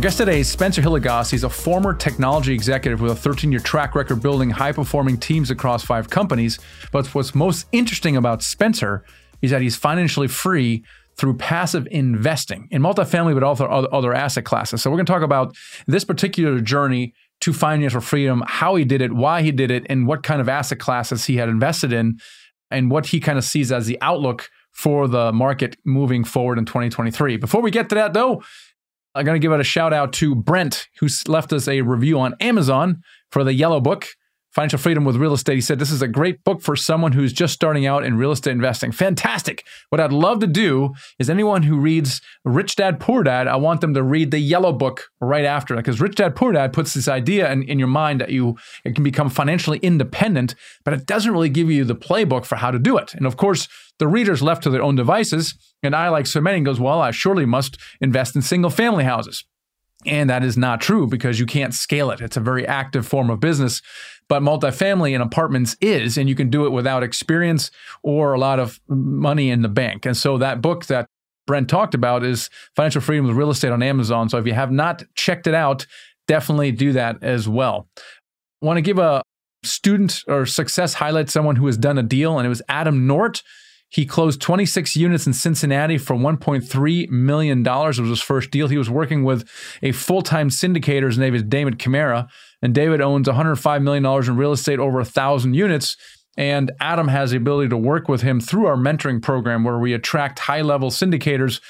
Our guest today is Spencer Hilligoss. He's a former technology executive with a 13 year track record building high performing teams across five companies. But what's most interesting about Spencer is that he's financially free through passive investing in multifamily, but also other asset classes. So we're going to talk about this particular journey to financial freedom, how he did it, why he did it, and what kind of asset classes he had invested in, and what he kind of sees as the outlook for the market moving forward in 2023. Before we get to that, though, I'm going to give it a shout out to Brent, who left us a review on Amazon for the Yellow Book. Financial Freedom with Real Estate. He said, This is a great book for someone who's just starting out in real estate investing. Fantastic. What I'd love to do is anyone who reads Rich Dad Poor Dad, I want them to read the Yellow Book right after because Rich Dad Poor Dad puts this idea in, in your mind that you it can become financially independent, but it doesn't really give you the playbook for how to do it. And of course, the reader's left to their own devices. And I, like so many, goes, Well, I surely must invest in single family houses. And that is not true because you can't scale it. It's a very active form of business. But multifamily and apartments is, and you can do it without experience or a lot of money in the bank. And so that book that Brent talked about is Financial Freedom with Real Estate on Amazon. So if you have not checked it out, definitely do that as well. I want to give a student or success highlight someone who has done a deal, and it was Adam Nort. He closed 26 units in Cincinnati for $1.3 million. It was his first deal. He was working with a full time syndicator. His name is David Camara. And David owns $105 million in real estate, over 1,000 units. And Adam has the ability to work with him through our mentoring program where we attract high level syndicators,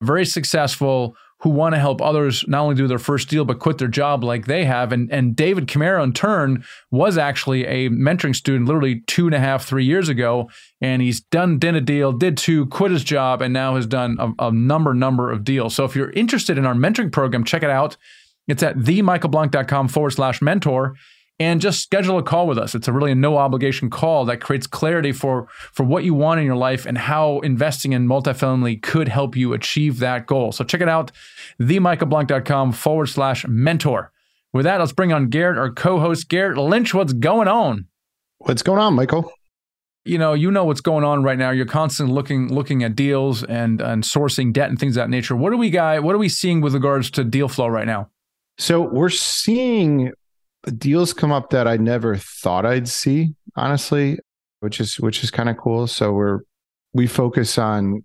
very successful, who want to help others not only do their first deal but quit their job like they have. And and David Camara in turn was actually a mentoring student literally two and a half, three years ago, and he's done did a deal, did two, quit his job, and now has done a, a number number of deals. So if you're interested in our mentoring program, check it out. It's at themichaelblank.com forward slash mentor and just schedule a call with us. It's a really a no obligation call that creates clarity for for what you want in your life and how investing in multifamily could help you achieve that goal. So check it out, themichaelblank.com forward slash mentor. With that, let's bring on Garrett, our co-host Garrett Lynch. What's going on? What's going on, Michael? You know, you know what's going on right now. You're constantly looking looking at deals and and sourcing debt and things of that nature. What are we guy? What are we seeing with regards to deal flow right now? So we're seeing deals come up that I never thought I'd see, honestly, which is which is kind of cool. So we're we focus on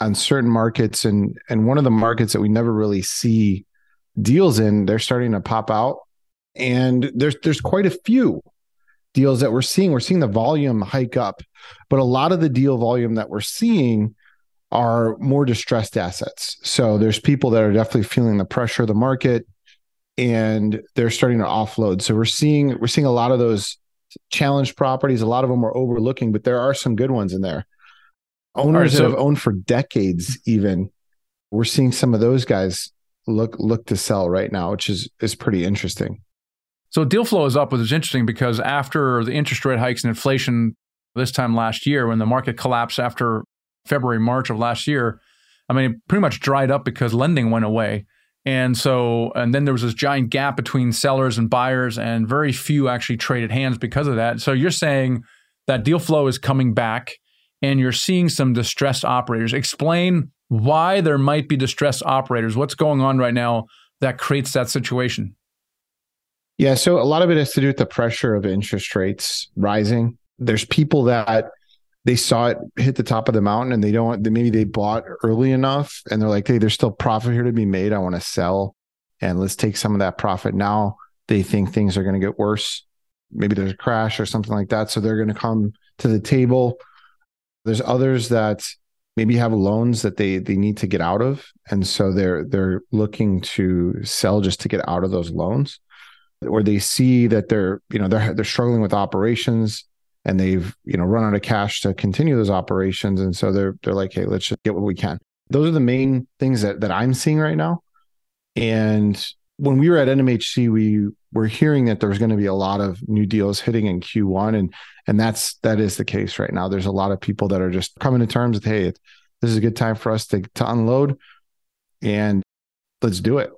on certain markets and and one of the markets that we never really see deals in, they're starting to pop out. And there's there's quite a few deals that we're seeing. We're seeing the volume hike up, but a lot of the deal volume that we're seeing are more distressed assets. So there's people that are definitely feeling the pressure of the market and they're starting to offload. So we're seeing we're seeing a lot of those challenged properties. A lot of them are overlooking, but there are some good ones in there. Owners right, so, that have owned for decades, even we're seeing some of those guys look look to sell right now, which is is pretty interesting. So deal flow is up, which is interesting because after the interest rate hikes and inflation this time last year, when the market collapsed after February, March of last year, I mean, it pretty much dried up because lending went away. And so, and then there was this giant gap between sellers and buyers, and very few actually traded hands because of that. So you're saying that deal flow is coming back and you're seeing some distressed operators. Explain why there might be distressed operators. What's going on right now that creates that situation? Yeah, so a lot of it has to do with the pressure of interest rates rising. There's people that they saw it hit the top of the mountain and they don't maybe they bought early enough and they're like hey there's still profit here to be made. I want to sell and let's take some of that profit. Now they think things are going to get worse. Maybe there's a crash or something like that. So they're going to come to the table. There's others that maybe have loans that they they need to get out of. And so they're they're looking to sell just to get out of those loans. Or they see that they're you know they're they're struggling with operations and they've you know run out of cash to continue those operations and so they're they're like hey let's just get what we can those are the main things that that i'm seeing right now and when we were at nmhc we we're hearing that there's going to be a lot of new deals hitting in Q1 and and that's that is the case right now. There's a lot of people that are just coming to terms with hey, this is a good time for us to to unload and let's do it.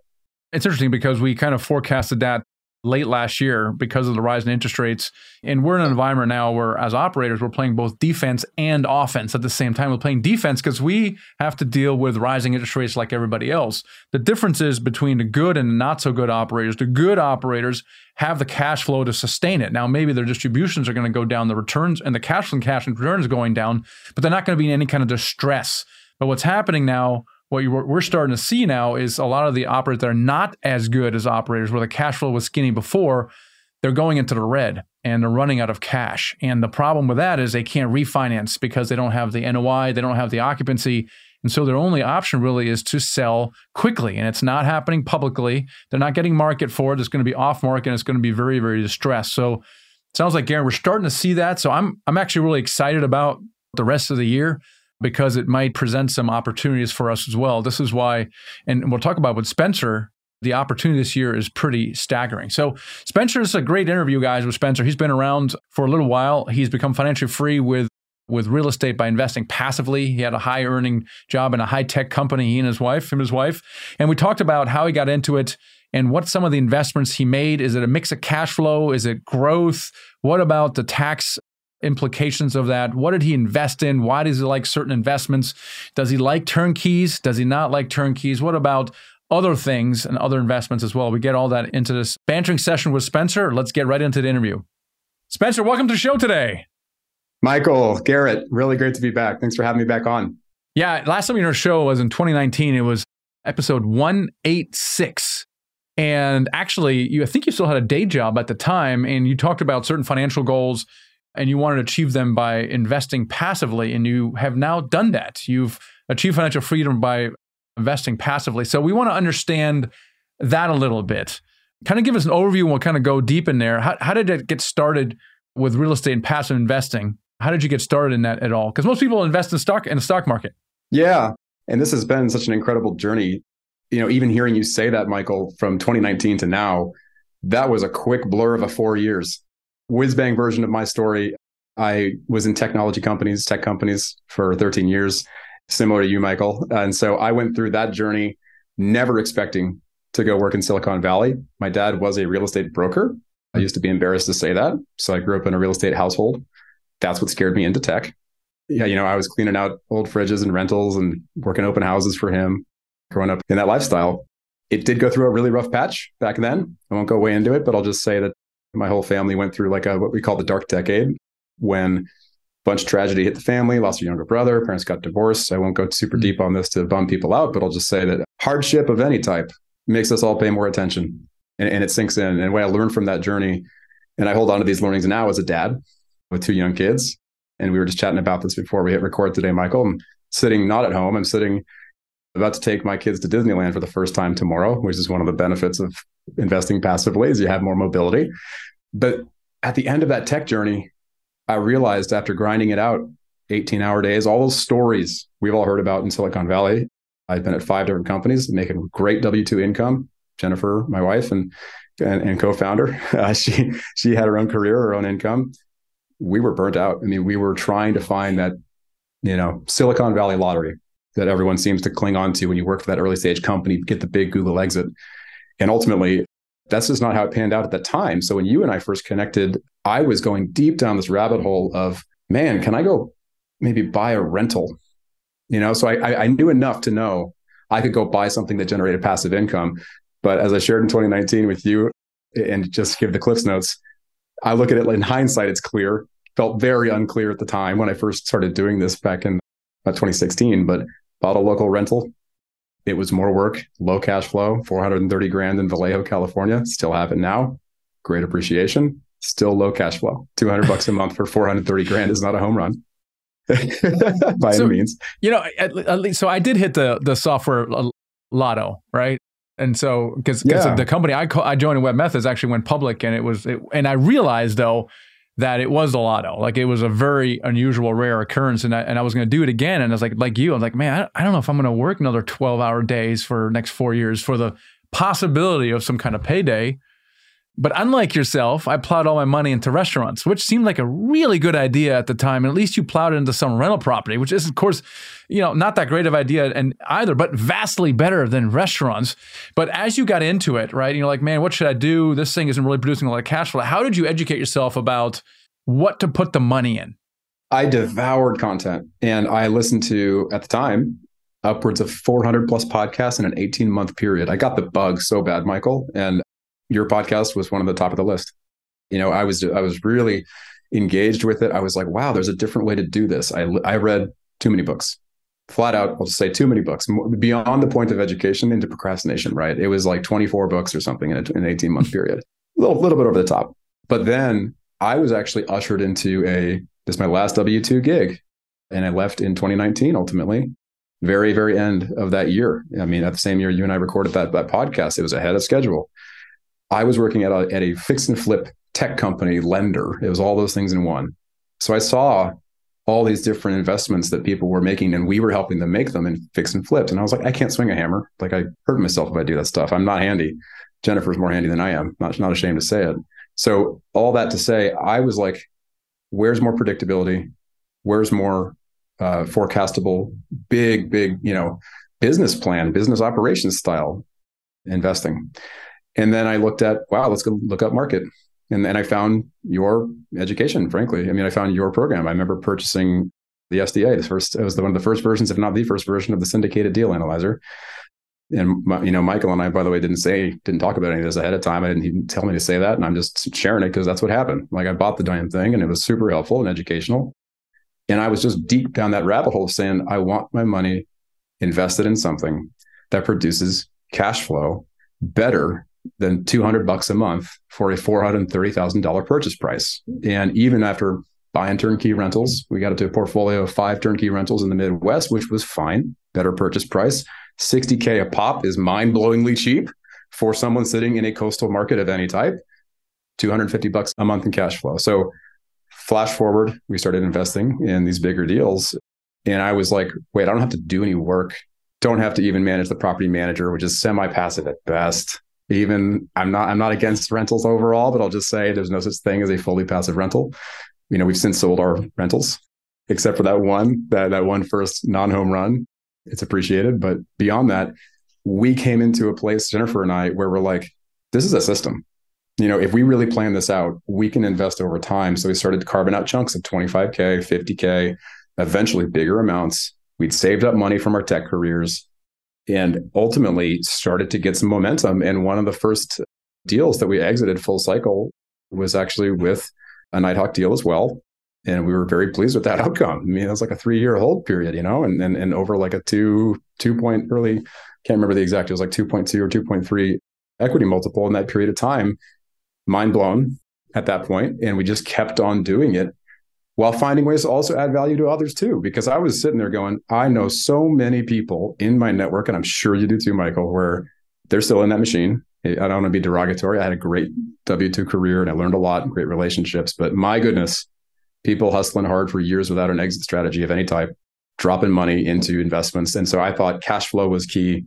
It's interesting because we kind of forecasted that late last year because of the rise in interest rates. And we're in an environment now where, as operators, we're playing both defense and offense at the same time. We're playing defense because we have to deal with rising interest rates like everybody else. The difference is between the good and the not so good operators. The good operators have the cash flow to sustain it. Now, maybe their distributions are going to go down, the returns and the cash and cash and returns going down, but they're not going to be in any kind of distress. But what's happening now what we're starting to see now is a lot of the operators that are not as good as operators where the cash flow was skinny before, they're going into the red and they're running out of cash. And the problem with that is they can't refinance because they don't have the NOI, they don't have the occupancy. And so their only option really is to sell quickly. And it's not happening publicly. They're not getting market for it. It's going to be off market and it's going to be very, very distressed. So it sounds like Garrett, we're starting to see that. So I'm I'm actually really excited about the rest of the year because it might present some opportunities for us as well. This is why, and we'll talk about with Spencer. The opportunity this year is pretty staggering. So, Spencer is a great interview, guys, with Spencer. He's been around for a little while. He's become financially free with with real estate by investing passively. He had a high earning job in a high tech company, he and his wife, him and his wife. And we talked about how he got into it and what some of the investments he made. Is it a mix of cash flow? Is it growth? What about the tax implications of that. What did he invest in? Why does he like certain investments? Does he like turnkeys? Does he not like turnkeys? What about other things and other investments as well? We get all that into this bantering session with Spencer. Let's get right into the interview. Spencer, welcome to the show today. Michael, Garrett, really great to be back. Thanks for having me back on. Yeah, last time on your show was in 2019. It was episode 186. And actually, you I think you still had a day job at the time, and you talked about certain financial goals and you wanted to achieve them by investing passively, and you have now done that. You've achieved financial freedom by investing passively. So we want to understand that a little bit. Kind of give us an overview and we'll kind of go deep in there. How, how did it get started with real estate and passive investing? How did you get started in that at all? Because most people invest in stock in the stock market. Yeah. And this has been such an incredible journey. You know, even hearing you say that, Michael, from 2019 to now, that was a quick blur of a four years whiz bang version of my story. I was in technology companies, tech companies for 13 years, similar to you, Michael. And so I went through that journey, never expecting to go work in Silicon Valley. My dad was a real estate broker. I used to be embarrassed to say that. So I grew up in a real estate household. That's what scared me into tech. Yeah, you know, I was cleaning out old fridges and rentals and working open houses for him growing up in that lifestyle. It did go through a really rough patch back then. I won't go way into it, but I'll just say that my whole family went through like a what we call the dark decade when a bunch of tragedy hit the family, lost a younger brother, parents got divorced. I won't go super mm-hmm. deep on this to bum people out, but I'll just say that hardship of any type makes us all pay more attention and, and it sinks in. And what I learned from that journey, and I hold on to these learnings now as a dad with two young kids. And we were just chatting about this before we hit record today, Michael. I'm sitting not at home. I'm sitting about to take my kids to Disneyland for the first time tomorrow, which is one of the benefits of investing passively is you have more mobility. But at the end of that tech journey, I realized after grinding it out 18 hour days, all those stories we've all heard about in Silicon Valley. I've been at five different companies making great W 2 income. Jennifer, my wife and, and, and co founder, uh, she, she had her own career, her own income. We were burnt out. I mean, we were trying to find that, you know, Silicon Valley lottery that everyone seems to cling on to when you work for that early stage company, get the big Google exit. And ultimately, that's just not how it panned out at the time. So when you and I first connected, I was going deep down this rabbit hole of, man, can I go maybe buy a rental? You know, so I, I knew enough to know I could go buy something that generated passive income. But as I shared in 2019 with you, and just give the Cliffs notes, I look at it in hindsight, it's clear. Felt very unclear at the time when I first started doing this back in uh, 2016, but bought a local rental, it was more work, low cash flow, 430 grand in Vallejo, California. Still have it now. Great appreciation. Still low cash flow. 200 bucks a month for 430 grand is not a home run. by so, any means. You know, at, at, least so I did hit the the software lotto, right? And so because yeah. the company I I joined in webMethods actually went public, and it was it, and I realized though that it was the lotto. Like it was a very unusual, rare occurrence. And I, and I was going to do it again. And I was like, like you, I was like, man, I, don't know if I'm going to work another 12 hour days for next four years for the possibility of some kind of payday. But unlike yourself, I plowed all my money into restaurants, which seemed like a really good idea at the time. And at least you plowed it into some rental property, which is, of course, you know, not that great of idea and either, but vastly better than restaurants. But as you got into it, right, you're like, man, what should I do? This thing isn't really producing a lot of cash flow. How did you educate yourself about what to put the money in? I devoured content and I listened to, at the time, upwards of 400 plus podcasts in an 18 month period. I got the bug so bad, Michael, and your podcast was one of the top of the list. You know, I was I was really engaged with it. I was like, wow, there's a different way to do this. I I read too many books. Flat out, I'll just say too many books beyond the point of education into procrastination, right? It was like 24 books or something in, a, in an 18 month period, a little, little bit over the top. But then I was actually ushered into a, this is my last W 2 gig. And I left in 2019 ultimately very, very end of that year. I mean, at the same year you and I recorded that, that podcast, it was ahead of schedule. I was working at a, at a fix and flip tech company lender. It was all those things in one. So I saw all these different investments that people were making and we were helping them make them and fix and flipped. And I was like, I can't swing a hammer. Like I hurt myself if I do that stuff. I'm not handy. Jennifer's more handy than I am. Not, not ashamed to say it. So all that to say, I was like, where's more predictability? Where's more uh, forecastable, big, big, you know, business plan, business operations style investing. And then I looked at, wow, let's go look up market. And then I found your education, frankly. I mean, I found your program. I remember purchasing the SDA. The first, it was the, one of the first versions, if not the first version of the syndicated deal analyzer. And you know, Michael and I, by the way, didn't say, didn't talk about any of this ahead of time. I didn't even tell me to say that, and I'm just sharing it because that's what happened. Like I bought the damn thing, and it was super helpful and educational. And I was just deep down that rabbit hole saying, I want my money invested in something that produces cash flow better than 200 bucks a month for a $430,000 purchase price. And even after buying turnkey rentals, we got it to a portfolio of five turnkey rentals in the Midwest, which was fine, better purchase price. 60K a pop is mind blowingly cheap for someone sitting in a coastal market of any type. 250 bucks a month in cash flow. So flash forward, we started investing in these bigger deals. And I was like, wait, I don't have to do any work. Don't have to even manage the property manager, which is semi-passive at best. Even I'm not I'm not against rentals overall, but I'll just say there's no such thing as a fully passive rental. You know, we've since sold our rentals, except for that one, that that one first non-home run. It's appreciated. But beyond that, we came into a place, Jennifer and I, where we're like, this is a system you know, if we really plan this out, we can invest over time. So we started carving out chunks of 25K, 50K, eventually bigger amounts. We'd saved up money from our tech careers and mm-hmm. ultimately started to get some momentum. And one of the first deals that we exited full cycle was actually mm-hmm. with a Nighthawk deal as well. And we were very pleased with that outcome. I mean, it was like a three year hold period, you know, and, and, and over like a two, two point early, can't remember the exact, it was like 2.2 or 2.3 equity multiple in that period of time mind blown at that point. point, and we just kept on doing it while finding ways to also add value to others too. Because I was sitting there going, I know so many people in my network, and I'm sure you do too, Michael, where they're still in that machine. I don't want to be derogatory. I had a great W 2 career and I learned a lot and great relationships. But my goodness, people hustling hard for years without an exit strategy of any type, dropping money into investments. And so I thought cash flow was key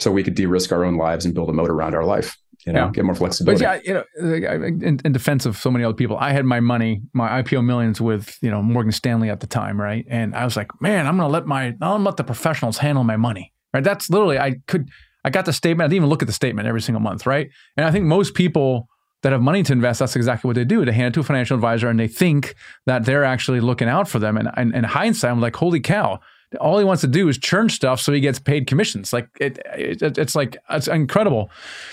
so we could de risk our own lives and build a moat around our life you know, yeah. get more flexibility. But yeah, you know, in, in, defense of so many other people, I had my money, my IPO millions with, you know, Morgan Stanley at the time, right? And I was like, man, I'm going to let my, I'm going to let the professionals handle my money, right? That's literally, I could, I got the statement. I didn't even look at the statement every single month, right? And I think most people that have money to invest, that's exactly what they do. They hand it to a financial advisor and they think that they're actually looking out for them. And in hindsight, I'm like, holy cow, all he wants to do is churn stuff so he gets paid commissions. Like it, it, it's like it's incredible.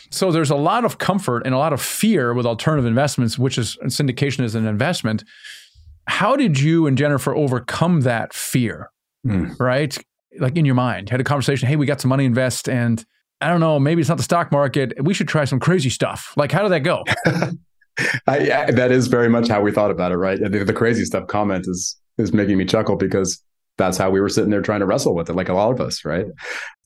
So there's a lot of comfort and a lot of fear with alternative investments, which is syndication is an investment. How did you and Jennifer overcome that fear? Mm. Right, like in your mind, had a conversation. Hey, we got some money invest, and I don't know, maybe it's not the stock market. We should try some crazy stuff. Like, how did that go? I, I, that is very much how we thought about it, right? The, the crazy stuff comment is is making me chuckle because that's how we were sitting there trying to wrestle with it, like a lot of us, right?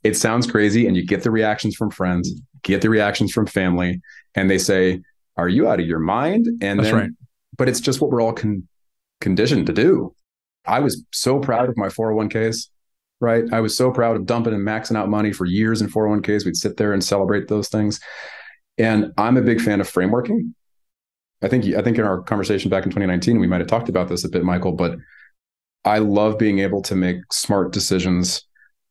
It sounds crazy, and you get the reactions from friends, get the reactions from family, and they say, "Are you out of your mind?" And that's then, right. But it's just what we're all con- conditioned to do. I was so proud of my 401ks, right? I was so proud of dumping and maxing out money for years in 401ks. We'd sit there and celebrate those things. And I'm a big fan of frameworking. I think I think in our conversation back in 2019 we might have talked about this a bit, Michael, but I love being able to make smart decisions.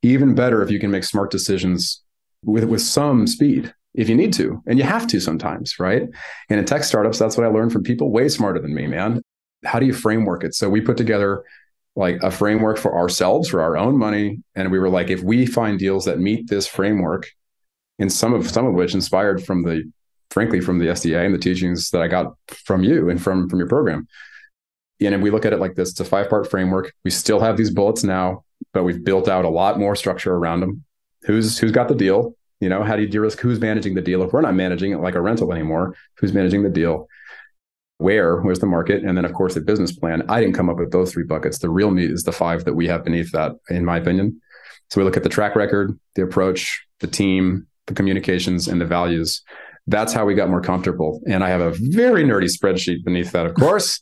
Even better if you can make smart decisions with with some speed if you need to, and you have to sometimes, right? And in tech startups, that's what I learned from people way smarter than me, man. How do you framework it? So we put together like a framework for ourselves for our own money, and we were like, if we find deals that meet this framework, and some of some of which inspired from the frankly from the SDA and the teachings that I got from you and from from your program. And we look at it like this: it's a five part framework. We still have these bullets now, but we've built out a lot more structure around them. Who's who's got the deal? You know, how do you de-risk? Who's managing the deal? If we're not managing it like a rental anymore, who's managing the deal? Where? Where's the market? And then, of course, the business plan. I didn't come up with those three buckets. The real meat is the five that we have beneath that, in my opinion. So we look at the track record, the approach, the team, the communications, and the values that's how we got more comfortable. And I have a very nerdy spreadsheet beneath that, of course,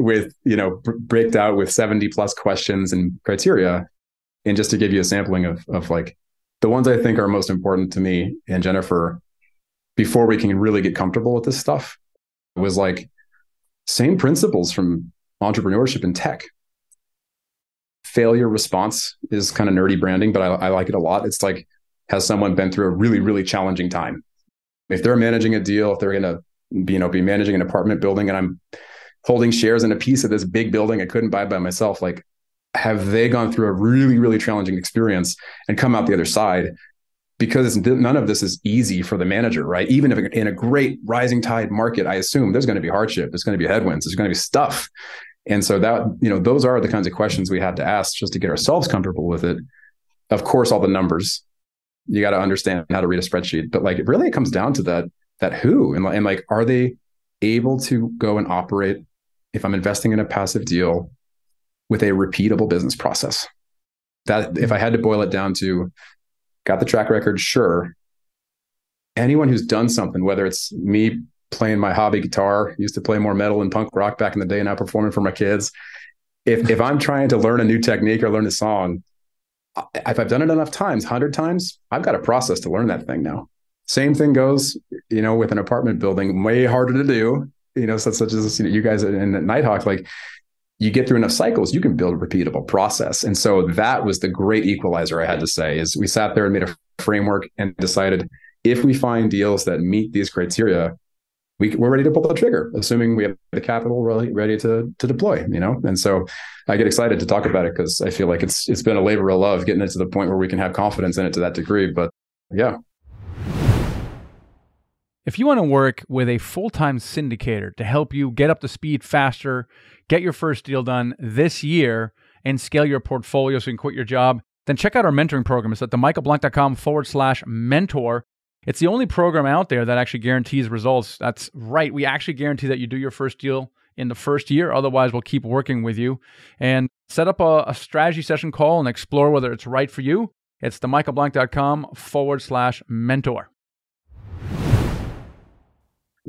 with, you know, b- out with 70 plus questions and criteria. And just to give you a sampling of, of like the ones I think are most important to me and Jennifer before we can really get comfortable with this stuff was like same principles from entrepreneurship and tech. Failure response is kind of nerdy branding, but I, I like it a lot. It's like, has someone been through a really, really challenging time? if they're managing a deal, if they're going to you know be managing an apartment building and I'm holding shares in a piece of this big building I couldn't buy by myself, like have they gone through a really really challenging experience and come out the other side? Because none of this is easy for the manager, right? Even if in a great rising tide market, I assume there's going to be hardship, there's going to be headwinds, there's going to be stuff. And so that, you know, those are the kinds of questions we had to ask just to get ourselves comfortable with it. Of course, all the numbers, you got to understand how to read a spreadsheet. But like, really, it really comes down to that that who and, and like, are they able to go and operate if I'm investing in a passive deal with a repeatable business process? That if I had to boil it down to, got the track record, sure. Anyone who's done something, whether it's me playing my hobby guitar, used to play more metal and punk rock back in the day, and now performing for my kids. If if I'm trying to learn a new technique or learn a song, if I've done it enough times, hundred times, I've got a process to learn that thing now. Same thing goes, you know, with an apartment building, way harder to do. You know, such, such as you, know, you guys in Nighthawk, like you get through enough cycles, you can build a repeatable process. And so that was the great equalizer I had to say is we sat there and made a framework and decided if we find deals that meet these criteria, we, we're ready to pull the trigger, assuming we have the capital ready, ready to to deploy. You know, and so I get excited to talk about it because I feel like it's it's been a labor of love getting it to the point where we can have confidence in it to that degree. But yeah. If you want to work with a full time syndicator to help you get up to speed faster, get your first deal done this year, and scale your portfolio so you can quit your job, then check out our mentoring program. It's at themichaelblank.com forward slash mentor. It's the only program out there that actually guarantees results. That's right. We actually guarantee that you do your first deal in the first year. Otherwise, we'll keep working with you and set up a, a strategy session call and explore whether it's right for you. It's themichaelblank.com forward slash mentor.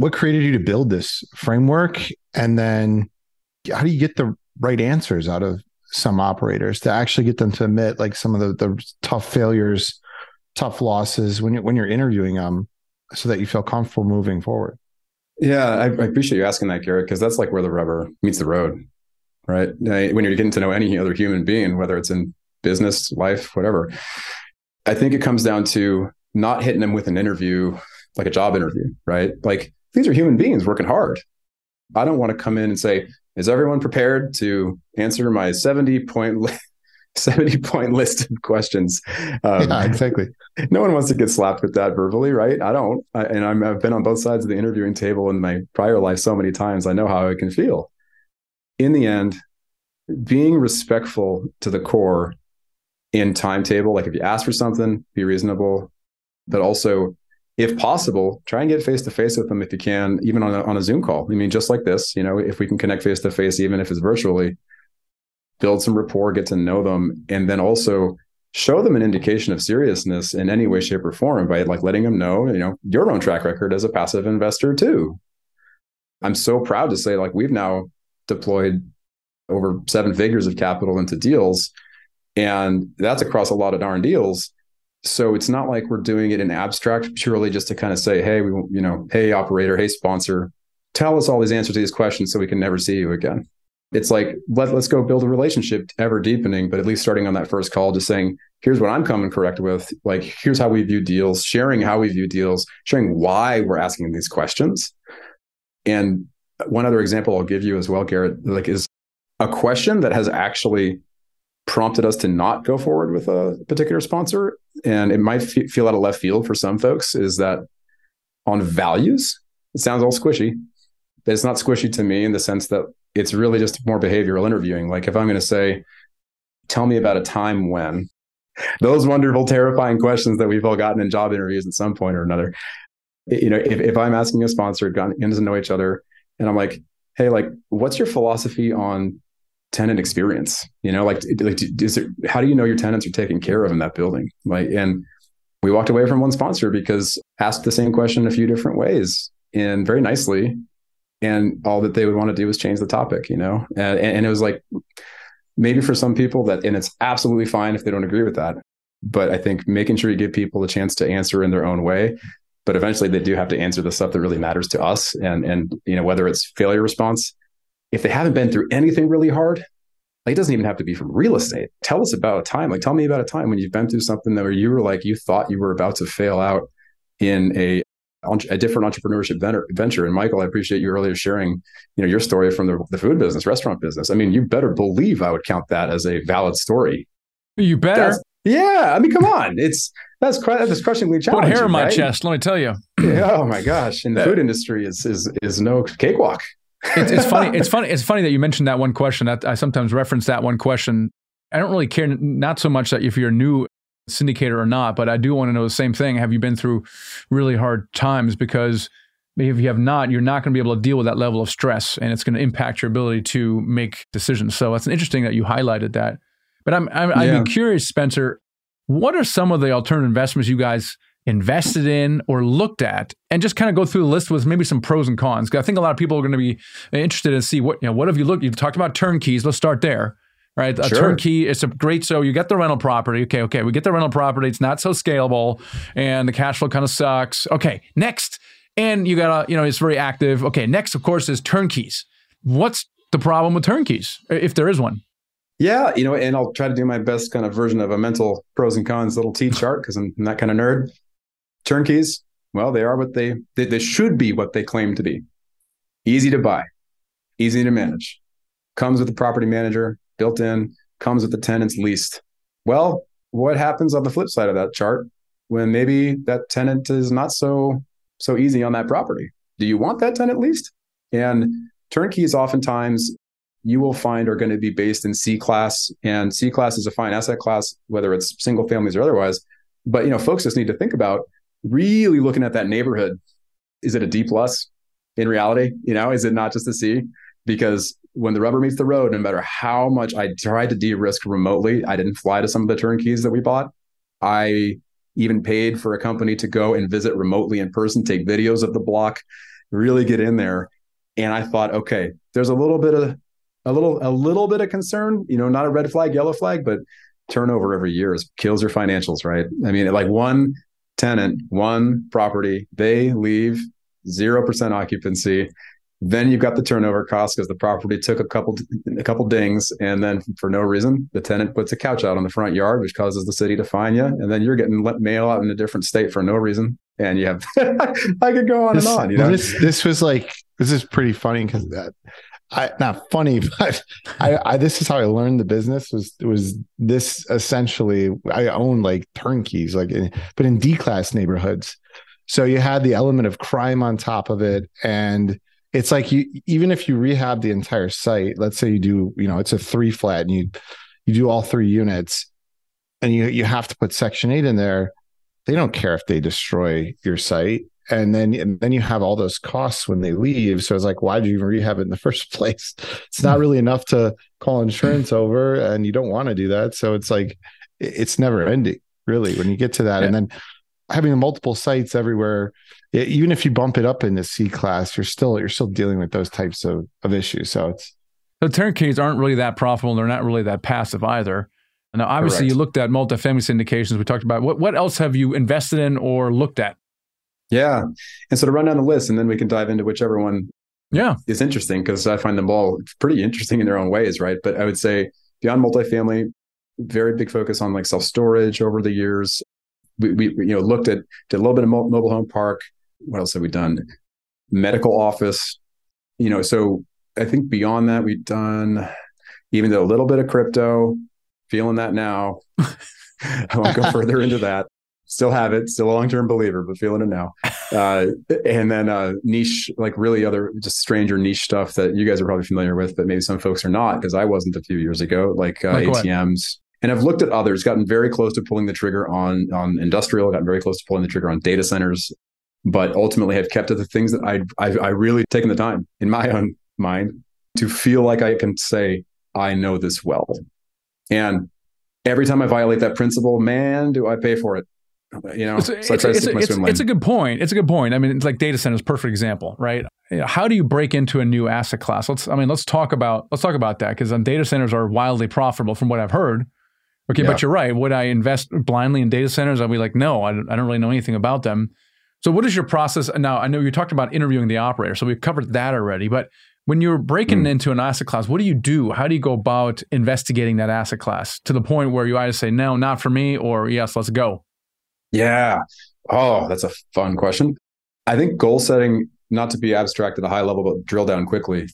What created you to build this framework? And then how do you get the right answers out of some operators to actually get them to admit like some of the, the tough failures tough losses when you when you're interviewing them so that you feel comfortable moving forward? Yeah i, I appreciate you asking that garrett because that's like where the rubber meets the road right? When you're getting to know any other human being whether it's in business life whatever i think it comes down to not hitting them with an interview like a job interview right? Like these are human beings working hard i don't want to come in and say is everyone prepared to answer my 70 point 70 point list of questions. Um, yeah, exactly. No one wants to get slapped with that verbally, right? I don't. I, and i have been on both sides of the interviewing table in my prior life so many times. I know how it can feel. In the end, being respectful to the core in timetable, like if you ask for something, be reasonable, but also, if possible, try and get face to face with them if you can, even on a, on a Zoom call. I mean, just like this, you know, if we can connect face to face, even if it's virtually, build some rapport, get to know them, and then also show them an indication of seriousness in any way, shape, or form by like letting them know, you know, your own track record as a passive investor too. I'm so proud to say, like, we've now deployed over seven figures of capital into deals, and that's across a lot of darn deals. So it's not like we're doing it in abstract purely just to kind of say, hey, we, you know, hey, operator, hey, sponsor, tell us all these answers to these questions so we can never see you again. It's like, let, let's go build a relationship ever deepening, but at least starting on that first call, just saying, here's what I'm coming correct with. Like, here's how we view deals, sharing how we view deals, sharing why we're asking these questions. And one other example I'll give you as well, Garrett, like is a question that has actually prompted us to not go forward with a particular sponsor. And it might f- feel out of left field for some folks is that on values, it sounds all squishy, but it's not squishy to me in the sense that it's really just more behavioral interviewing. Like if I'm going to say, tell me about a time when those wonderful, terrifying questions that we've all gotten in job interviews at some point or another. You know, if, if I'm asking a sponsor, getting to know each other, and I'm like, hey, like, what's your philosophy on tenant experience? You know, like, like it, how do you know your tenants are taken care of in that building? Like, and we walked away from one sponsor because asked the same question a few different ways and very nicely. And all that they would want to do was change the topic, you know? And, and it was like, maybe for some people that, and it's absolutely fine if they don't agree with that. But I think making sure you give people a chance to answer in their own way but eventually they do have to answer the stuff that really matters to us and and you know whether it's failure response if they haven't been through anything really hard like it doesn't even have to be from real estate tell us about a time like tell me about a time when you've been through something that where you were like you thought you were about to fail out in a a different entrepreneurship venture and michael i appreciate you earlier sharing you know your story from the, the food business restaurant business i mean you better believe i would count that as a valid story you better That's, yeah i mean come on it's that's that's crushingly challenging. Put hair in my right? chest. Let me tell you. Yeah, oh my gosh! And the food industry is is is no cakewalk. It's, it's funny. It's funny. It's funny that you mentioned that one question. That I sometimes reference that one question. I don't really care. Not so much that if you're a new syndicator or not, but I do want to know the same thing. Have you been through really hard times? Because if you have not, you're not going to be able to deal with that level of stress, and it's going to impact your ability to make decisions. So it's interesting that you highlighted that. But I'm, I'm yeah. I'd be curious, Spencer. What are some of the alternative investments you guys invested in or looked at and just kind of go through the list with maybe some pros and cons. I think a lot of people are going to be interested in see what, you know, what have you looked, you talked about turnkeys. Let's start there, right? A sure. turnkey is a great, so you get the rental property. Okay. Okay. We get the rental property. It's not so scalable and the cash flow kind of sucks. Okay. Next. And you got to, you know, it's very active. Okay. Next, of course, is turnkeys. What's the problem with turnkeys if there is one? Yeah, you know, and I'll try to do my best kind of version of a mental pros and cons little T chart because I'm, I'm that kind of nerd. Turnkeys, well, they are what they, they they should be what they claim to be. Easy to buy, easy to manage, comes with the property manager built in, comes with the tenants leased. Well, what happens on the flip side of that chart when maybe that tenant is not so so easy on that property? Do you want that tenant leased? And turnkeys oftentimes you will find are going to be based in C class, and C class is a fine asset class, whether it's single families or otherwise. But you know, folks just need to think about really looking at that neighborhood. Is it a D plus in reality? You know, is it not just a C? Because when the rubber meets the road, no matter how much I tried to de-risk remotely, I didn't fly to some of the turnkeys that we bought. I even paid for a company to go and visit remotely in person, take videos of the block, really get in there. And I thought, okay, there's a little bit of a little a little bit of concern. You know, not a red flag, yellow flag, but turnover every year is kills your financials, right? I mean, like one tenant, one property, they leave zero percent occupancy. Then you've got the turnover cost because the property took a couple a couple dings, and then for no reason, the tenant puts a couch out on the front yard, which causes the city to fine you, and then you're getting mail out in a different state for no reason. And you have, I could go on this, and on. You know, this this was like this is pretty funny because that I, not funny, but I, I, this is how I learned the business was was this essentially I own like turnkeys like in, but in D class neighborhoods. So you had the element of crime on top of it and it's like you even if you rehab the entire site, let's say you do, you know, it's a three flat and you you do all three units and you you have to put section 8 in there, they don't care if they destroy your site and then and then you have all those costs when they leave. So it's like, why did you even rehab it in the first place? It's not really enough to call insurance over, and you don't want to do that. So it's like it's never ending, really, when you get to that. Yeah. And then having multiple sites everywhere, even if you bump it up into C class, you're still you're still dealing with those types of, of issues. So it's the turnkeys aren't really that profitable. And they're not really that passive either. Now, obviously, Correct. you looked at multifamily syndications. We talked about what what else have you invested in or looked at? Yeah. And so to run down the list and then we can dive into whichever one Yeah, is interesting because I find them all pretty interesting in their own ways, right? But I would say beyond multifamily, very big focus on like self storage over the years. We, we you know looked at did a little bit of mobile home park. What else have we done? Medical office. You know, so I think beyond that we've done even though a little bit of crypto. Feeling that now. I won't go further into that. Still have it. Still a long term believer, but feeling it now. Uh, and then uh, niche, like really other just stranger niche stuff that you guys are probably familiar with, but maybe some folks are not because I wasn't a few years ago, like, uh, Like what? ATMs. And I've looked at others, gotten very close to pulling the trigger on on industrial, gotten very close to pulling the trigger on data centers, but ultimately have kept to the things that I I, I really taken the time in my own mind to feel like I can say I know this well. And every time I violate that principle, man, do I pay for it. You know, it's, so it's, it's, stick it's, it's a good point. It's a good point. I mean, it's like data centers, perfect example, right? You know, How do you break into a new asset class? Let's, I mean, let's talk about let's talk about that because data centers are wildly profitable from what I've heard. Okay, Yeah. but you're right. Would I invest blindly in data centers? I'd be like, no, I don't, I don't really know anything about them. So, what is your process? Now, I know you talked about interviewing the operator, so we've covered that already. But when you're breaking Mm. into an asset class, what do you do? How do you go about investigating that asset class to the point where you either say no, not for me, or yes, let's go? Yeah. Oh, that's a fun question. I think goal setting, not to be abstract at a high level, but drill down quickly.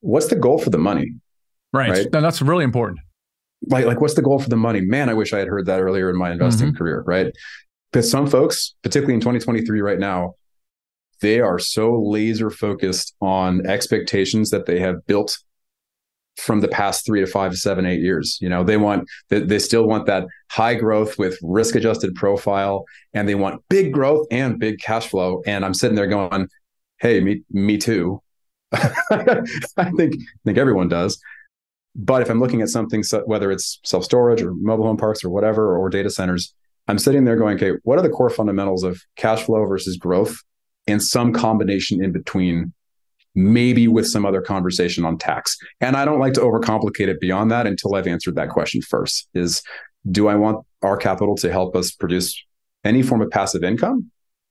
What's the goal for the money? Right. Right. No, that's really important. Like, like what's the goal for the money? Man, I wish I had heard that earlier in my investing mm-hmm. career, right? Because some folks, particularly in 2023 right now, they are so laser focused on expectations that they have built from the past three to five seven, eight years. You know, they want, they, they still want that high growth with risk adjusted profile and they want big growth and big cash flow. And I'm sitting there going, Hey, me, me too. I think, I think everyone does. But if I'm looking at something, so- whether it's self storage or mobile home parks or whatever, or data centers, I'm sitting there going, okay, what are the core fundamentals of cash flow versus growth and some combination in between, maybe with some other conversation on tax. And I don't like to overcomplicate it beyond that until I've answered that question first is do I want our capital to help us produce any form of passive income?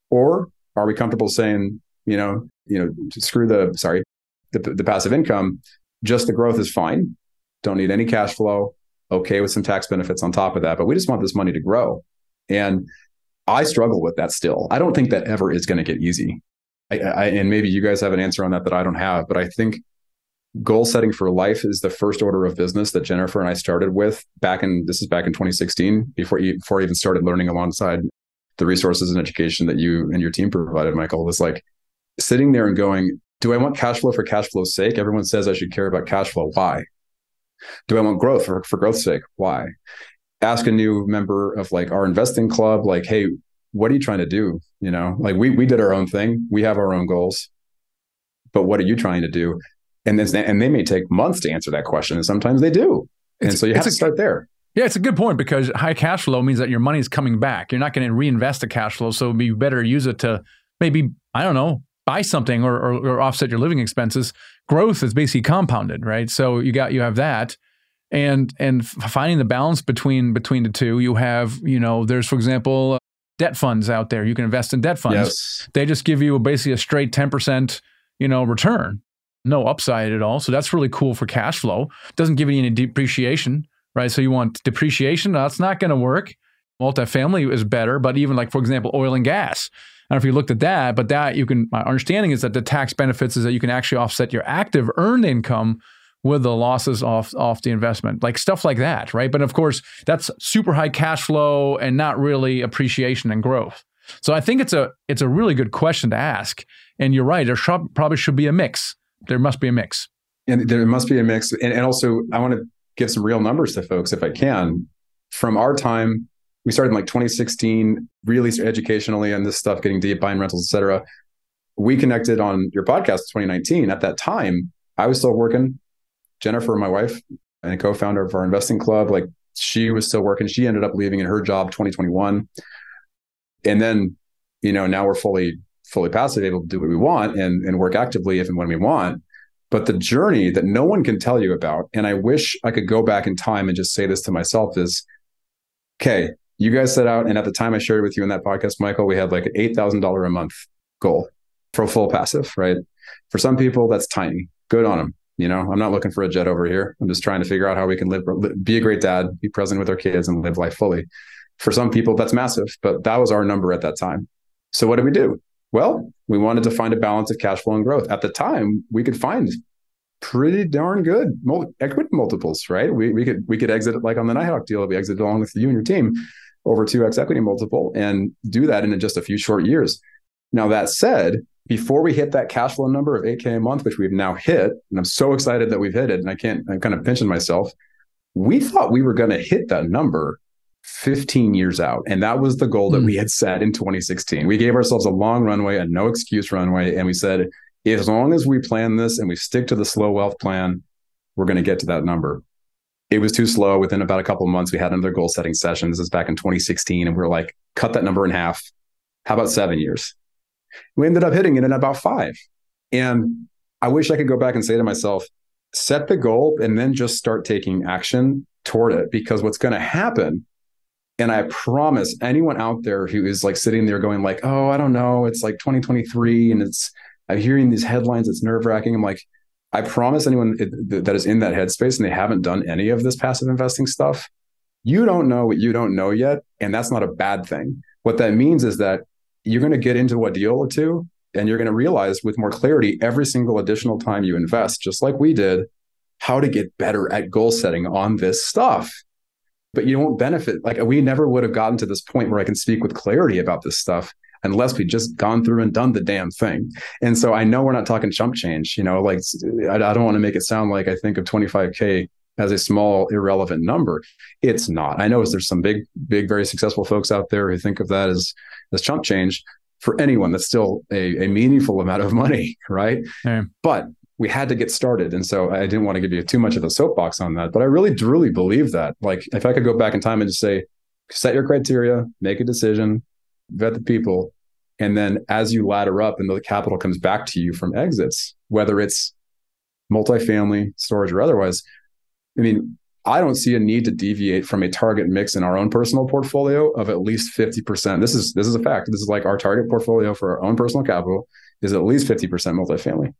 Or are we comfortable saying, you know, you know, screw the sorry, the, the passive income, just the growth is fine. Don't need any cash flow. Okay with some tax benefits on top of that, but we just want this money to grow. And I struggle with that still. I don't think that ever is going to get easy. I, I, and maybe you guys have an answer on that that I don't have, but I think goal setting for life is the first order of business that Jennifer and I started with back in this is back in 2016 before you, before I even started learning alongside the resources and education that you and your team provided. Michael was like sitting there and going, "Do I want cash flow for cash flow's sake? Everyone says I should care about cash flow. Why? Do I want growth for for growth's sake? Why?" Ask a new member of like our investing club, like, "Hey, what are you trying to do? You know, like we we did our own thing. We have our own goals, but what are you trying to do?" And then and they may take months to answer that question, and sometimes they do. and so you have to a- start there. Yeah, it's a good point because high cash flow means that your money is coming back. You're not going to reinvest the cash flow, so it'd be better use it to maybe I don't know buy something or, or, or offset your living expenses. Growth is basically compounded, right? So you got you have that, and and finding the balance between between the two. You have you know there's for example debt funds out there. You can invest in debt funds. Yes. They just give you basically a straight ten percent you know return, no upside at all. So that's really cool for cash flow. Doesn't give you any depreciation right? So you want depreciation. That's not going to work. Multifamily is better, but even like, for example, oil and gas. I don't know if you looked at that, but that you can, my understanding is that the tax benefits is that you can actually offset your active earned income with the losses off, off the investment, like stuff like that, right? But of course, that's super high cash flow and not really appreciation and growth. So I think it's a it's a really good question to ask. And you're right, there probably should be a mix. There must be a mix. And there must be a mix. And, and also, I want to give some real numbers to folks if I can. From our time, we started in like 2016, really educationally on this stuff, getting deep, buying rentals, etc. We connected on your podcast in 2019. At that time, I was still working. Jennifer, my wife, and co-founder of our investing club, like she was still working. She ended up leaving in her job 2021. And then, you know, now we're fully, fully passive, able to do what we want and, and work actively if and when we want But the journey that no one can tell you about, and I wish I could go back in time and just say this to myself is okay, you guys set out, and at the time I shared with you in that podcast, Michael, we had like an $8,000 a month goal for full passive, right? For some people, that's tiny. Good on them. You know, I'm not looking for a jet over here. I'm just trying to figure out how we can live, be a great dad, be present with our kids, and live life fully. For some people, that's massive, but that was our number at that time. So what did we do? Well, we wanted to find a balance of cash flow and growth. At the time, we could find pretty darn good equity multiples, right? We, we could we could exit it like on the Nighthawk deal we exited along with you and your team over 2x equity multiple and do that in just a few short years. Now, that said, before we hit that cash flow number of 8K a month, which we've now hit, and I'm so excited that we've hit it, and I can't, I'm kind of pinching myself. We thought we were going to hit that number 15 years out. And that was the goal that mm. we had set in 2016. We gave ourselves a long runway, a no excuse runway. And we said, as long as we plan this and we stick to the slow wealth plan, we're going to get to that number. It was too slow. Within about a couple of months, we had another goal setting session. This is back in 2016. And we are like, cut that number in half. How about seven years? We ended up hitting it in about five. And I wish I could go back and say to myself, set the goal and then just start taking action toward it. Because what's going to happen and I promise anyone out there who is like sitting there going like, "Oh, I don't know, it's like 2023 and it's I'm hearing these headlines, it's nerve-wracking." I'm like, I promise anyone that is in that headspace and they haven't done any of this passive investing stuff, you don't know what you don't know yet, and that's not a bad thing. What that means is that you're going to get into a deal or two and you're going to realize with more clarity every single additional time you invest, just like we did, how to get better at goal setting on this stuff but you won't benefit. Like we never would have gotten to this point where I can speak with clarity about this stuff unless we just gone through and done the damn thing. And so I know we're not talking chump change, you know, like I, I don't want to make it sound like I think of 25K as a small, irrelevant number. It's not. I know there's some big, big, very successful folks out there who think of that as, as chump change. For anyone, that's still a, a meaningful amount of money, right? Yeah. But we had to get started. And so I didn't want to give you too much of a soapbox on that, but I really, truly believe that. Like, if I could go back in time and just say, set your criteria, make a decision, vet the people. And then as you ladder up and the capital comes back to you from exits, whether it's multifamily, storage, or otherwise, I mean, I don't see a need to deviate from a target mix in our own personal portfolio of at least 50%. This is this is a fact. This is like our target portfolio for our own personal capital is at least 50% multifamily.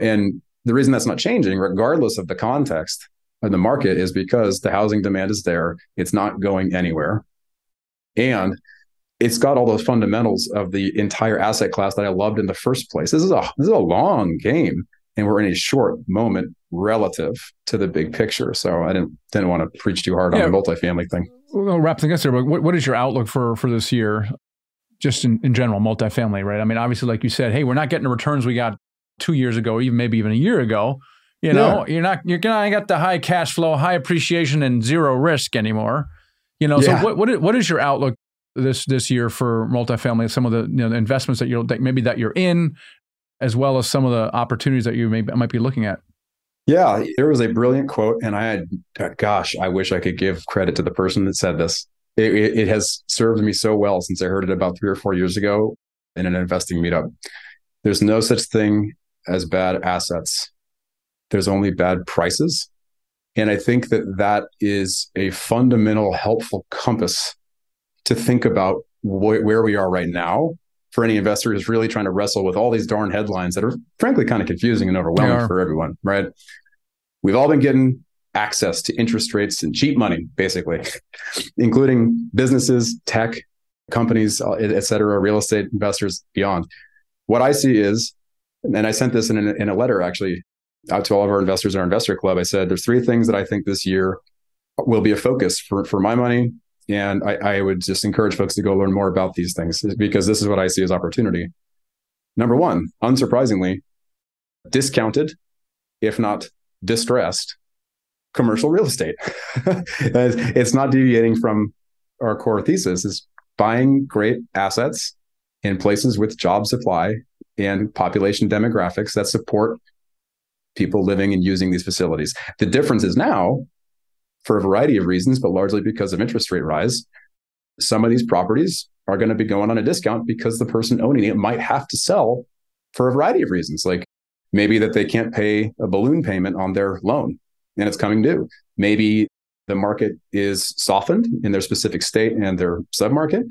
And the reason that's not changing, regardless of the context of the market, is because the housing demand is there. It's not going anywhere. And it's got all those fundamentals of the entire asset class that I loved in the first place. This is a this is a long game, and we're in a short moment relative to the big picture. So I didn't didn't want to preach too hard yeah. on the multifamily thing. We'll wrap things up there. But what, what is your outlook for for this year, just in, in general, multifamily? Right. I mean, obviously, like you said, hey, we're not getting the returns we got two years ago, even maybe even a year ago. You know, yeah. you're not you're gonna get the high cash flow, high appreciation, and zero risk anymore. You know, yeah. so what what what is your outlook this this year for multifamily? Some of the you know the investments that you're that maybe that you're in, as well as some of the opportunities that you may might be looking at. Yeah, there was a brilliant quote, and I had, uh, gosh, I wish I could give credit to the person that said this. It, it, it has served me so well since I heard it about three or four years ago in an investing meetup. There's no such thing as bad assets. There's only bad prices. And I think that that is a fundamental, helpful compass to think about wh- where we are right now for any investor who's really trying to wrestle with all these darn headlines that are frankly kind of confusing and overwhelming for everyone, right? We've all been getting access to interest rates and cheap money, basically, including businesses, tech companies, uh, et cetera, real estate investors beyond. What I see is and I sent this in a, in a letter actually out to all of our investors in our investor club. I said, there's three things that I think this year will be a focus for, for my money. And I, I would just encourage folks to go learn more about these things because this is what I see as opportunity. Number one, unsurprisingly, discounted, if not distressed, commercial real estate. it's not deviating from our core thesis is buying great assets in places with job supply and population demographics that support people living and using these facilities. The difference is now, for a variety of reasons, but largely because of interest rate rise, some of these properties are going to be going on a discount because the person owning it might have to sell for a variety of reasons, like Maybe that they can't pay a balloon payment on their loan and it's coming due. Maybe the market is softened in their specific state and their submarket.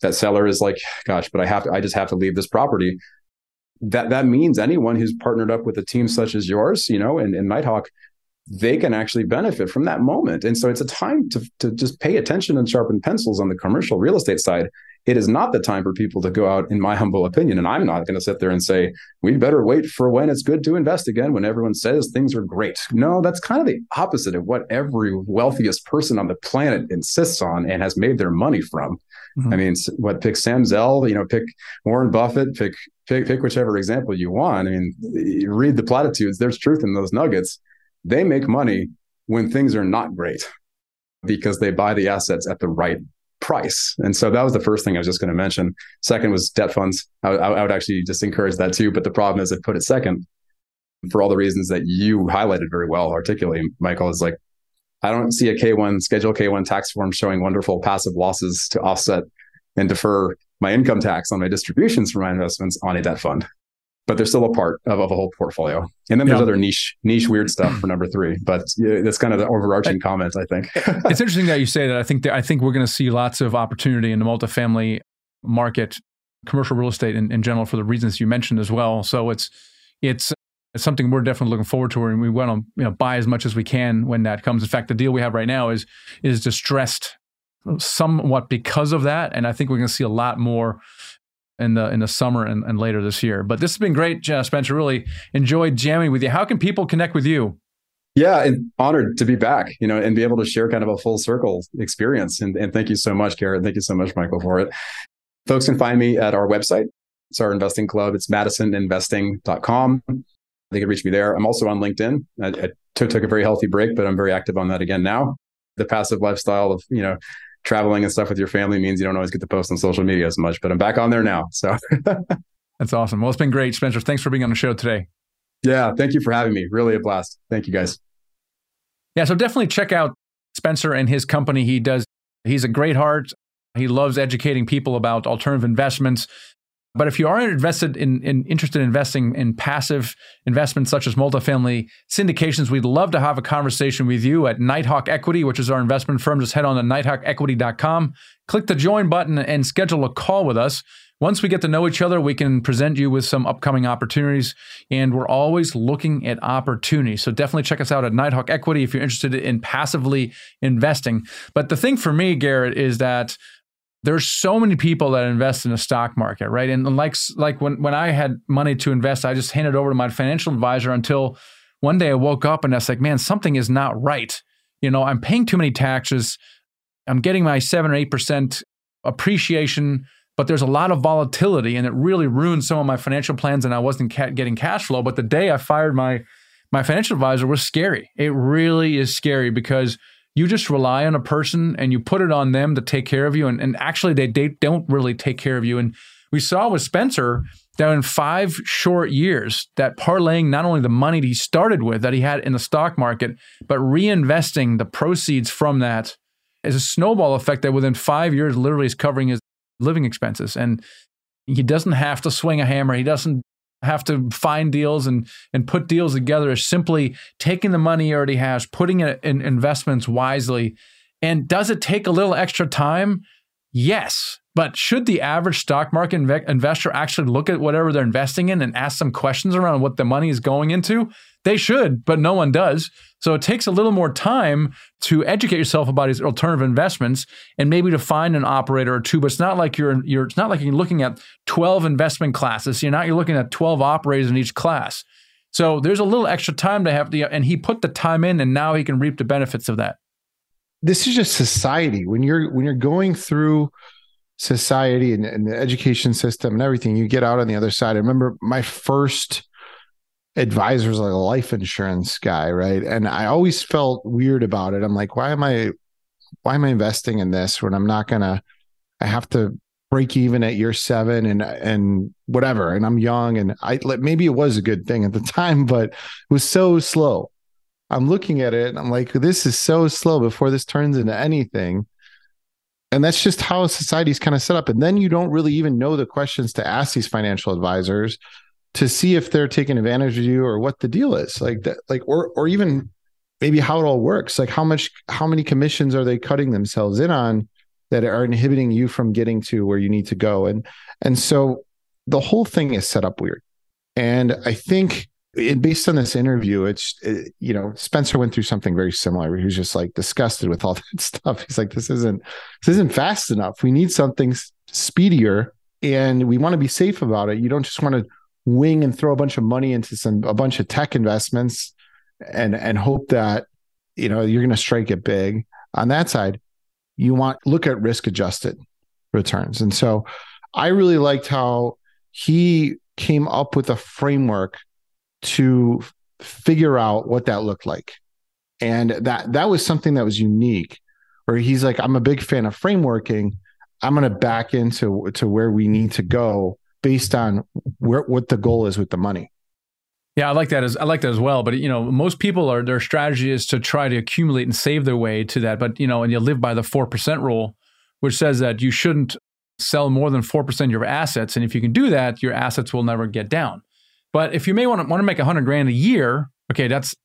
That seller is like, gosh, but I have to, I just have to leave this property. That that means anyone who's partnered up with a team such as yours, you know, and, and Nighthawk, they can actually benefit from that moment. And so it's a time to, to just pay attention and sharpen pencils on the commercial real estate side it is not the time for people to go out, in my humble opinion. And I'm not going to sit there and say, we better wait for when it's good to invest again, when everyone says things are great. No, that's kind of the opposite of what every wealthiest person on the planet insists on and has made their money from. Mm-hmm. I mean, what pick Sam Zell, you know, pick Warren Buffett, pick, pick, pick whichever example you want. I mean, read the platitudes. There's truth in those nuggets. They make money when things are not great because they buy the assets at the right price. And so that was the first thing I was just going to mention. Second was debt funds. I, I, would actually just encourage that too. But the problem is, I put it second for all the reasons that you highlighted very well, articulately, Michael, is like, I don't see a K1 schedule K1 tax form showing wonderful passive losses to offset and defer my income tax on my distributions from my investments on a debt fund but they're still a part of, of a whole portfolio. And then there's other niche, niche weird stuff for number three. But yeah, that's kind of the overarching comment, I think. it's interesting that you say that. I think that I think we're going to see lots of opportunity in the multifamily market, commercial real estate in, in general, for the reasons you mentioned as well. So it's it's it's something we're definitely looking forward to, and we want to you know buy as much as we can when that comes. In fact, the deal we have right now is is distressed somewhat because of that, and I think we're going to see a lot more in the in the summer and, and later this year. But this has been great, uh, Spencer. Really enjoyed jamming with you. How can people connect with you? Yeah, and honored to be back, you know, and be able to share kind of a full circle experience. And, and thank you so much, Garrett. Thank you so much, Michael, for it. Folks can find me at our website. It's our investing club. It's madisoninvesting.com. They can reach me there. I'm also on LinkedIn. I, I took, took a very healthy break, but I'm very active on that again now. The passive lifestyle of, you know, traveling and stuff with your family means you don't always get to post on social media as much, but I'm back on there now. So that's awesome. Well, it's been great, Spencer. Thanks for being on the show today. Yeah, thank you for having me. Really a blast. Thank you guys. Yeah, so definitely check out Spencer and his company. He does, he's a great heart. He loves educating people about alternative investments. But if you are invested in, in, interested in investing in passive investments such as multifamily syndications, we'd love to have a conversation with you at Nighthawk Equity, which is our investment firm. Just head on to nighthawkequity.com, click the join button, and schedule a call with us. Once we get to know each other, we can present you with some upcoming opportunities, and we're always looking at opportunities. So definitely check us out at Nighthawk Equity if you're interested in passively investing. But the thing for me, Garrett, is that there's so many people that invest in the stock market, right? And like like when when I had money to invest, I just handed over to my financial advisor until one day I woke up and I was like, man, something is not right. You know, I'm paying too many taxes. I'm getting my seven or eight percent appreciation, but there's a lot of volatility, and it really ruined some of my financial plans. And I wasn't getting cash flow. But the day I fired my my financial advisor was scary. It really is scary because you just rely on a person and you put it on them to take care of you. And, and actually, they, they don't really take care of you. And we saw with Spencer that in five short years, that parlaying not only the money that he started with that he had in the stock market, but reinvesting the proceeds from that is a snowball effect that within five years literally is covering his living expenses. And he doesn't have to swing a hammer. He doesn't have to find deals and and put deals together is simply taking the money he already has, putting it in investments wisely. And does it take a little extra time? Yes. But should the average stock market inve- investor actually look at whatever they're investing in and ask some questions around what the money is going into? They should, but no one does. So it takes a little more time to educate yourself about these alternative investments and maybe to find an operator or two. But it's not like you're you're it's not like you're looking at 12 investment classes. You're not you're looking at 12 operators in each class. So there's a little extra time to have the and he put the time in and now he can reap the benefits of that. This is just society. When you're when you're going through society and, and the education system and everything, you get out on the other side. I remember my first advisor's like a life insurance guy, right? And I always felt weird about it. I'm like, why am I why am I investing in this when I'm not gonna I have to break even at year seven and and whatever and I'm young and I maybe it was a good thing at the time, but it was so slow. I'm looking at it and I'm like, this is so slow before this turns into anything. And that's just how society's kind of set up. And then you don't really even know the questions to ask these financial advisors to see if they're taking advantage of you or what the deal is. Like that like or or even maybe how it all works. Like how much how many commissions are they cutting themselves in on that are inhibiting you from getting to where you need to go? And and so the whole thing is set up weird. And i think it, based on this interview it's it, you know spencer went through something very similar he was just like disgusted with all that stuff. He's like this isn't this isn't fast enough. We need something speedier and we want to be safe about it. You don't just want to wing and throw a bunch of money into some a bunch of tech investments and and hope that you know you're going to strike it big. On that side you want look at risk adjusted returns. And so i really liked how he came up with a framework to figure out what that looked like. And that that was something that was unique where he's like i'm a big fan of frameworking. I'm going to back into to where we need to go based on where what the goal is with the money yeah, I like that as I like that as well. But you know, most people are their strategy is to try to accumulate and save their way to that. But you know, and you live by the four percent rule, which says that you shouldn't sell more than four percent of your assets. And if you can do that, your assets will never get down. But if you may want to want to make a hundred grand a year, okay, that's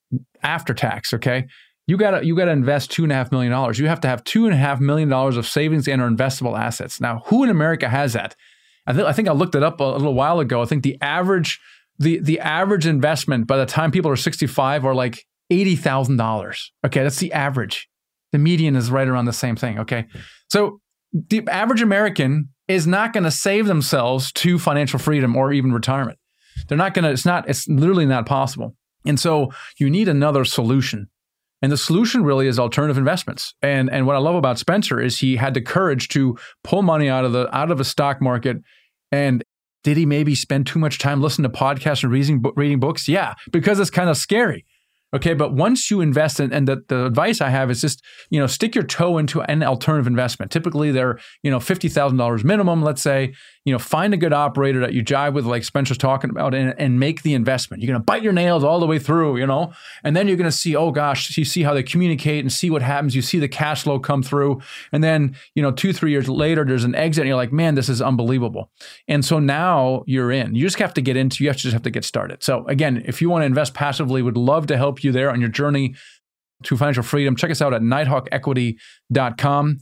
after tax. Okay, you gotta you gotta invest two and a half million dollars. You have to have two and a half million dollars of savings and or investable assets. Now, who in America has that? I, I think I looked it up a little while ago. I think the average the the average investment by the time people are 65 are like $80,000. Okay, that's the average. The median is right around the same thing, okay? So the average American is not going to save themselves to financial freedom or even retirement. They're not going to it's not it's literally not possible. And so you need another solution. And the solution really is alternative investments. And and what I love about Spencer is he had the courage to pull money out of the out of a stock market and did he maybe spend too much time listening to podcasts and reading, reading books? Yeah, because it's kind of scary. Okay, but once you invest in, and the, the advice I have is just, you know, stick your toe into an alternative investment. Typically they're, you know, $50,000 minimum, let's say, you know, find a good operator that you jive with, like Spencer's talking about, and, and make the investment. You're going to bite your nails all the way through, you know, and then you're going to see, oh gosh, you see how they communicate and see what happens. You see the cash flow come through. And then, you know, two, three years later, there's an exit and you're like, man, this is unbelievable. And so now you're in. You just have to get into, you have to just have to get started. So again, if you want to invest passively, would love to help you there on your journey to financial freedom. Check us out at nighthawkequity.com.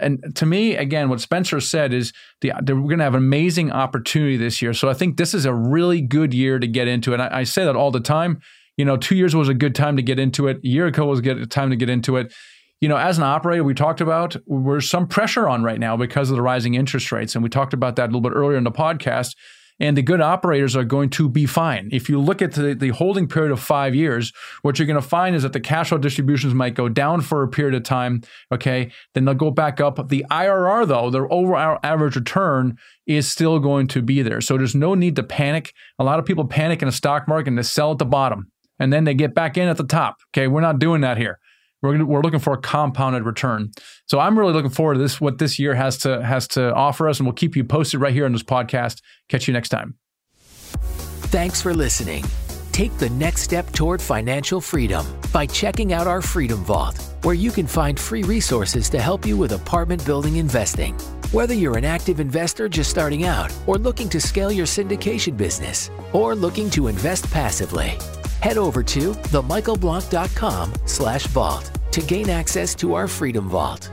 And to me, again, what Spencer said is the, we're going to have an amazing opportunity this year. So I think this is a really good year to get into it. I, I say that all the time. You know, two years was a good time to get into it. A year ago was a good time to get into it. You know, as an operator, we talked about there's some pressure on right now because of the rising interest rates. And we talked about that a little bit earlier in the podcast and the good operators are going to be fine. If you look at the, the holding period of five years, what you're going to find is that the cash flow distributions might go down for a period of time. Okay. Then they'll go back up. The IRR, though, their overall average return is still going to be there. So there's no need to panic. A lot of people panic in the stock market and they sell at the bottom and then they get back in at the top. Okay. We're not doing that here. We're, we're looking for a compounded return. So I'm really looking forward to this, what this year has to has to offer us, and we'll keep you posted right here on this podcast. Catch you next time. Thanks for listening. Take the next step toward financial freedom by checking out our Freedom Vault, where you can find free resources to help you with apartment building investing. Whether you're an active investor just starting out, or looking to scale your syndication business, or looking to invest passively head over to themichaelblank.com slash vault to gain access to our Freedom Vault.